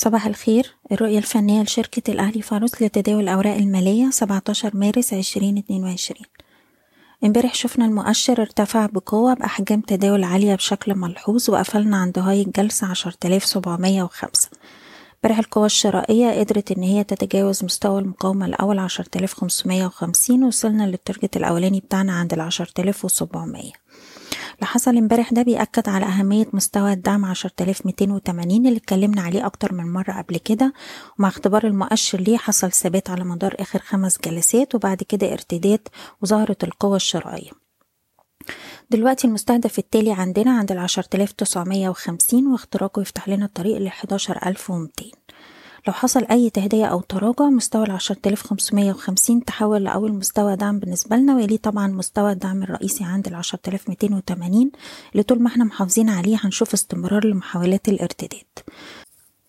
صباح الخير. الرؤية الفنية لشركة الأهلي فاروس لتداول الأوراق المالية 17 مارس 2022 امبارح شفنا المؤشر ارتفع بقوة بأحجام تداول عالية بشكل ملحوظ وقفلنا عند هاي الجلسة 10705 امبارح القوى الشرائية قدرت إن هي تتجاوز مستوى المقاومة الأول 10550 وصلنا للترجت الأولاني بتاعنا عند ال 10700 اللي حصل امبارح ده بيأكد على أهمية مستوى الدعم 10280 اللي اتكلمنا عليه أكتر من مرة قبل كده. ومع اختبار المؤشر ليه حصل ثبات على مدار آخر خمس جلسات وبعد كده ارتداد وظهرت القوة الشرائية. دلوقتي المستهدف التالي عندنا عند تسعمية وخمسين واختراقه يفتح لنا الطريق لحداشر ألف ومتين لو حصل أي تهدية أو تراجع مستوى خمسمية وخمسين تحول لأول مستوى دعم بالنسبة لنا ويليه طبعا مستوى الدعم الرئيسي عند ميتين وتمانين اللي طول ما إحنا محافظين عليه هنشوف استمرار لمحاولات الارتداد.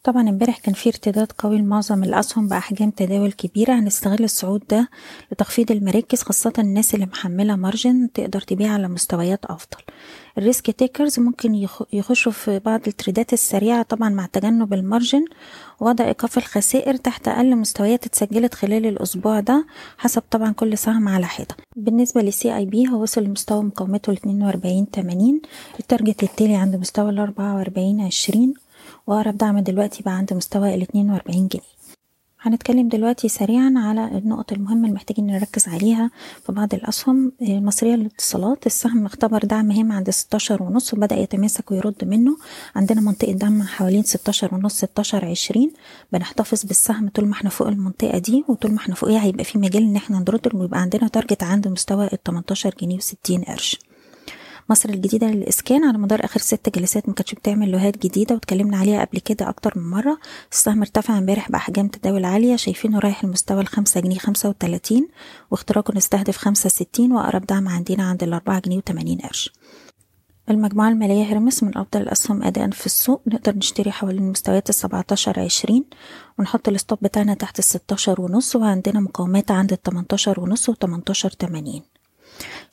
طبعا امبارح كان في ارتداد قوي لمعظم الأسهم بأحجام تداول كبيرة. هنستغل الصعود ده لتخفيض المراكز خاصة الناس اللي محملة margin تقدر تبيع على مستويات أفضل. ال risk takers ممكن يخشوا في بعض التريدات السريعة طبعا مع تجنب ال margin ووضع إيقاف الخسائر تحت أقل مستويات اتسجلت خلال الأسبوع ده حسب طبعا كل سهم على حدة. بالنسبة لل CIB هو وصل لمستوى مقاومته لاتنين وأربعين تمانين. ال target التالي عند مستوى الأربعة وأربعين عشرين. وأقرب دعم دلوقتي بقى عند مستوى الاتنين وأربعين جنيه. هنتكلم دلوقتي سريعا على النقط المهمة اللي محتاجين نركز عليها في بعض الأسهم. المصرية للاتصالات السهم اختبر دعم هام عند ستاشر ونص وبدأ يتماسك ويرد منه. عندنا منطقة دعم حوالين ستاشر ونص ستاشر عشرين. بنحتفظ بالسهم طول ما إحنا فوق المنطقة دي وطول ما إحنا فوقيها هيبقى في مجال إن إحنا نرد ويبقى عندنا target عند مستوى التمنتاشر جنيه وستين قرش. مصر الجديدة للإسكان على مدار آخر ست جلسات ما كانتش بتعمل لوهات جديدة واتكلمنا عليها قبل كده أكتر من مرة. السهم ارتفع امبارح بأحجام تداول عالية شايفينه رايح لمستوى الخمسة جنيه خمسة وتلاتين واختراقه نستهدف خمسة ستين وأقرب دعم عندنا عند الأربعة جنيه وتمانين قرش. المجموعة المالية هرمس من أفضل الأسهم أداء في السوق. نقدر نشتري حوالين مستويات السبعتاشر عشرين ونحط ال stop بتاعنا تحت الستاشر ونص وعندنا مقاومات عند التمنتاشر ونص وتمنتاشر تمانين.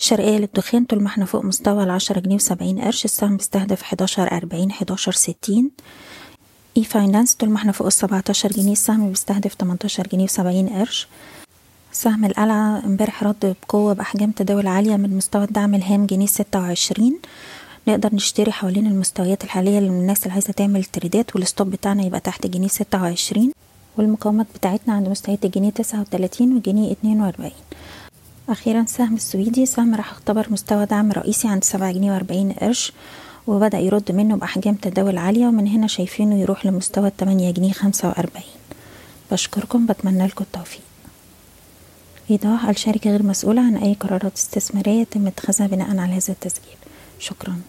الشرقية للدخان طول ما إحنا فوق مستوى العشرة جنيه وسبعين قرش السهم بيستهدف حداشر أربعين حداشر ستين. e-finance طول ما إحنا فوق السبعتاشر جنيه السهم بيستهدف تمنتاشر جنيه وسبعين قرش. سهم القلعة امبارح رد بقوة بأحجام تداول عالية من مستوى الدعم الهام جنيه ستة وعشرين. نقدر نشتري حوالين المستويات الحالية للناس اللي عايزة تعمل تريدات وال stop بتاعنا يبقى تحت جنيه ستة وعشرين. والمقاومات بتاعتنا عند مستويات الجنيه تسعة وتلاتين وجنيه اتنين وأربعين. أخيرا السهم السويدي. سهم راح اختبر مستوى دعم رئيسي عند سبعة جنيه وأربعين قرش وبدأ يرد منه بأحجام تداول عالية ومن هنا شايفينه يروح لمستوى التمانية جنيه خمسة وأربعين. بشكركم بتمنى لكم التوفيق. إيضاح الشركة غير مسؤولة عن أي قرارات استثمارية يتم اتخاذها بناء على هذا التسجيل. شكرا.